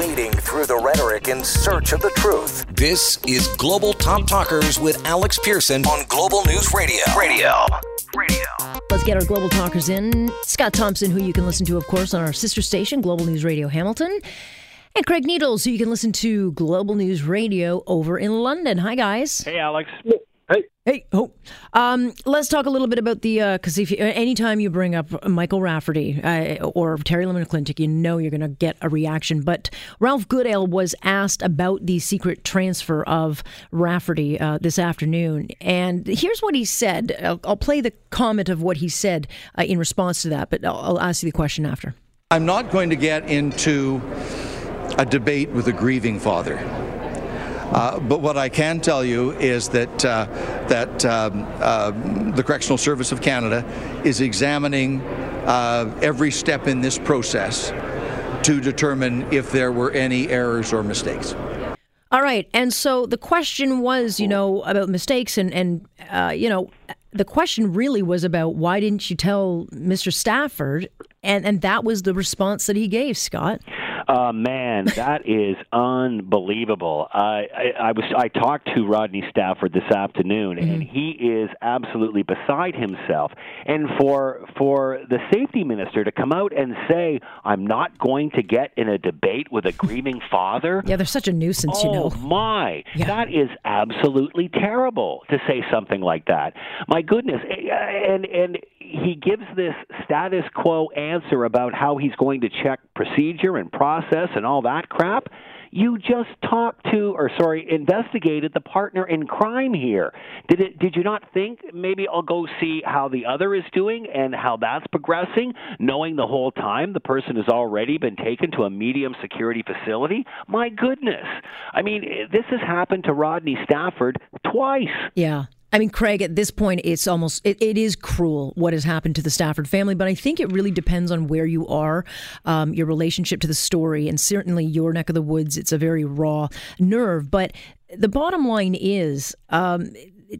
wading through the rhetoric in search of the truth. This is Global Top Talkers with Alex Pearson on Global News Radio. Radio. Radio. Let's get our global talkers in. Scott Thompson, who you can listen to, of course, on our sister station, Global News Radio Hamilton. And Craig Needles, who you can listen to Global News Radio over in London. Hi, guys. Hey, Alex. Hey. Hey, oh, um, let's talk a little bit about the because uh, if you, anytime you bring up Michael Rafferty uh, or Terri-Lynne McClintic, you know you're going to get a reaction. But Ralph Goodale was asked about the secret transfer of Rafferty uh, this afternoon, and here's what he said. I'll, I'll play the comment of what he said uh, in response to that, but I'll, I'll ask you the question after. I'm not going to get into a debate with a grieving father. Uh, but what I can tell you is that uh, that um, uh, the Correctional Service of Canada is examining uh, every step in this process to determine if there were any errors or mistakes. All right, and so the question was, you know, about mistakes, and and you know, the question really was about why didn't you tell Mr. Stafford, and and that was the response that he gave, Scott. Uh, man, that is unbelievable. I, I, I was I talked to Rodney Stafford this afternoon, mm-hmm. and he is absolutely beside himself. And for for the safety minister to come out and say, "I'm not going to get in a debate with a grieving father," yeah, they're such a nuisance. Oh you know, my, yeah. that is absolutely terrible to say something like that. My goodness, and and he gives this status quo answer about how he's going to check procedure and process and all that crap. You just talked to, or sorry, investigated the partner in crime here. Did it? Did you not think maybe I'll go see how the other is doing and how that's progressing, knowing the whole time the person has already been taken to a medium security facility? My goodness! I mean, this has happened to Rodney Stafford twice. Yeah. I mean, Craig, at this point, it's almost, it, it is cruel what has happened to the Stafford family, but I think it really depends on where you are, um, your relationship to the story, and certainly your neck of the woods. It's a very raw nerve. But the bottom line is, um,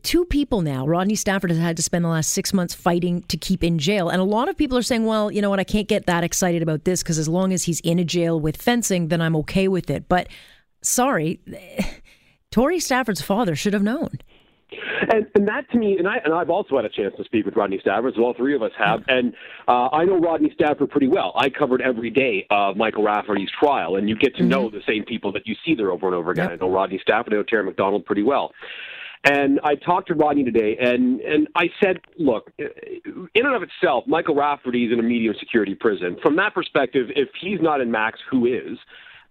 two people now. Rodney Stafford has had to spend the last six months fighting to keep in jail. And a lot of people are saying, well, you know what, I can't get that excited about this because as long as he's in a jail with fencing, then I'm okay with it. But sorry, Tori Stafford's father should have known. And, and that to me, and, I, and I've also had a chance to speak with Rodney Stafford, so all three of us have. And uh, I know Rodney Stafford pretty well. I covered every day of Michael Rafferty's trial, and you get to mm-hmm. know the same people that you see there over and over again. Yep. I know Rodney Stafford, I know Terry McDonald pretty well. And I talked to Rodney today, and, and I said, look, in and of itself, Michael Rafferty is in a medium security prison. From that perspective, if he's not in Max, who is?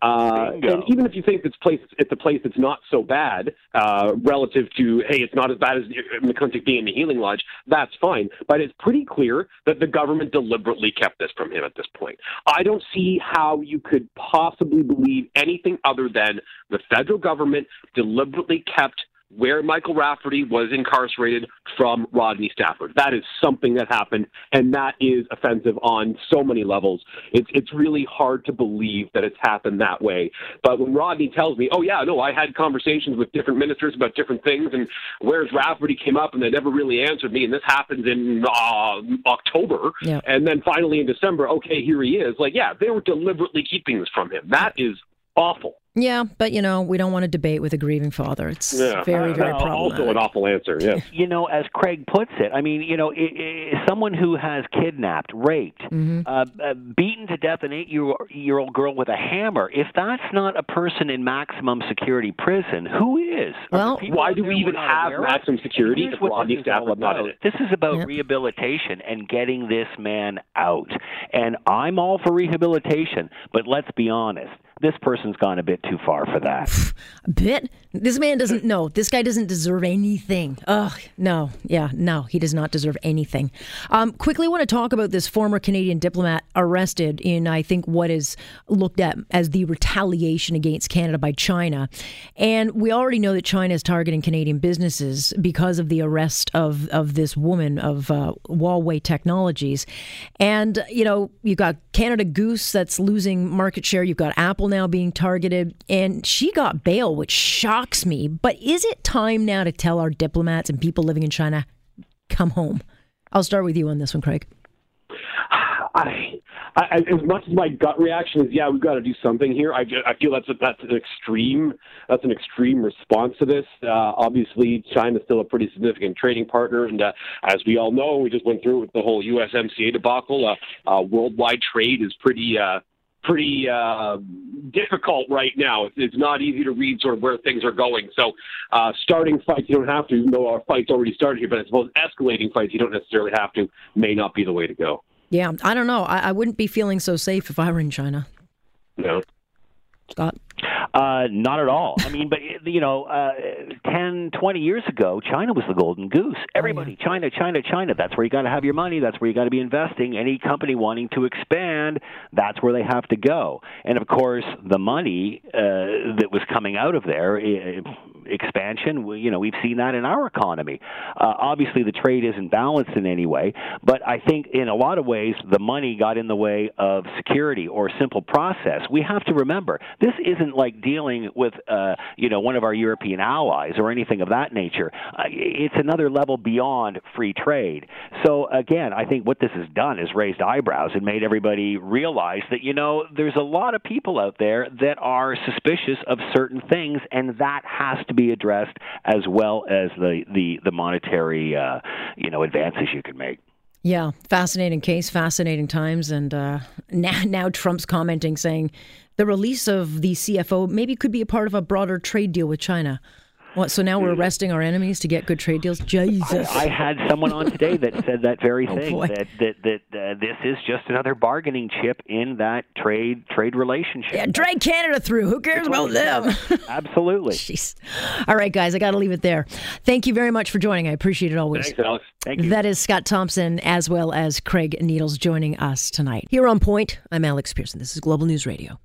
Uh, and even if you think this place it's a place that's not so bad uh, relative to hey, it's not as bad as McClintic being in the healing lodge, that's fine. But it's pretty clear that the government deliberately kept this from him at this point. I don't see how you could possibly believe anything other than the federal government deliberately kept where Michael Rafferty was incarcerated from Rodney Stafford. That is something that happened, and that is offensive on so many levels. It's it's really hard to believe that it's happened that way. But when Rodney tells me, "Oh yeah, no, I had conversations with different ministers about different things, and where's Rafferty came up, and they never really answered me, and this happens in uh, October, yeah. and then finally in December, okay, here he is." Like, yeah, they were deliberately keeping this from him. That is awful. Yeah, but you know, we don't want to debate with a grieving father. It's yeah. very, very uh, problematic. Also, an awful answer. Yes. You know, as Craig puts it, I mean, you know, it, it, someone who has kidnapped, raped, mm-hmm. uh, uh, beaten to death an eight-year-old girl with a hammer. If that's not a person in maximum security prison, who is? Well, why do we even have maximum security if Rodney Stafford not in it? This is about yep. rehabilitation and getting this man out. And I'm all for rehabilitation, but let's be honest this person's gone a bit too far for that. a bit? This man doesn't know. This guy doesn't deserve anything. Ugh, no. Yeah, no, he does not deserve anything. Um, quickly want to talk about this former Canadian diplomat arrested in, I think, what is looked at as the retaliation against Canada by China. And we already know that China is targeting Canadian businesses because of the arrest of, of this woman of uh, Huawei Technologies. And, you know, you've got Canada Goose that's losing market share. You've got Apple now being targeted, and she got bail, which shocks me. But is it time now to tell our diplomats and people living in China, come home? I'll start with you on this one, Craig. I I, as much as my gut reaction is, yeah, we've got to do something here. I, I feel that's a, that's an extreme that's an extreme response to this. Uh, obviously, China's still a pretty significant trading partner, and uh, as we all know, we just went through with the whole USMCA debacle. Uh, uh, worldwide trade is pretty uh, pretty uh, difficult right now. It's, it's not easy to read sort of where things are going. So, uh, starting fights you don't have to, even though our fight's already started here. But I suppose escalating fights you don't necessarily have to may not be the way to go. Yeah, I don't know. I, I wouldn't be feeling so safe if I were in China. No. Scott? Uh, not at all. I mean, but you know, uh, 10, 20 years ago, China was the golden goose. Everybody, oh, yeah. China, China, China. That's where you got to have your money. That's where you got to be investing. Any company wanting to expand, that's where they have to go. And of course, the money uh, that was coming out of there. Expansion. You know, we've seen that in our economy. Uh, obviously, the trade isn't balanced in any way, but I think in a lot of ways the money got in the way of security or simple process. We have to remember this isn't like dealing with uh, you know one of our European allies or anything of that nature. Uh, it's another level beyond free trade. So again, I think what this has done is raised eyebrows and made everybody realize that you know there's a lot of people out there that are suspicious of certain things, and that has to be addressed as well as the the the monetary uh, you know advances you can make. Yeah, fascinating case, fascinating times, and uh, now now Trump's commenting saying the release of the CFO maybe could be a part of a broader trade deal with China. What, so now we're arresting our enemies to get good trade deals? Jesus! I, I had someone on today that said that very oh, thing. that that that uh, this is just another bargaining chip in that trade trade relationship. Yeah, drag Canada through. Who cares about them? Absolutely. Jeez. All right, guys, I got to leave it there. Thank you very much for joining. I appreciate it always. Thanks, Alex. Thank you. That is Scott Thompson as well as Craig Needles joining us tonight here on Point. I'm Alex Pearson. This is Global News Radio.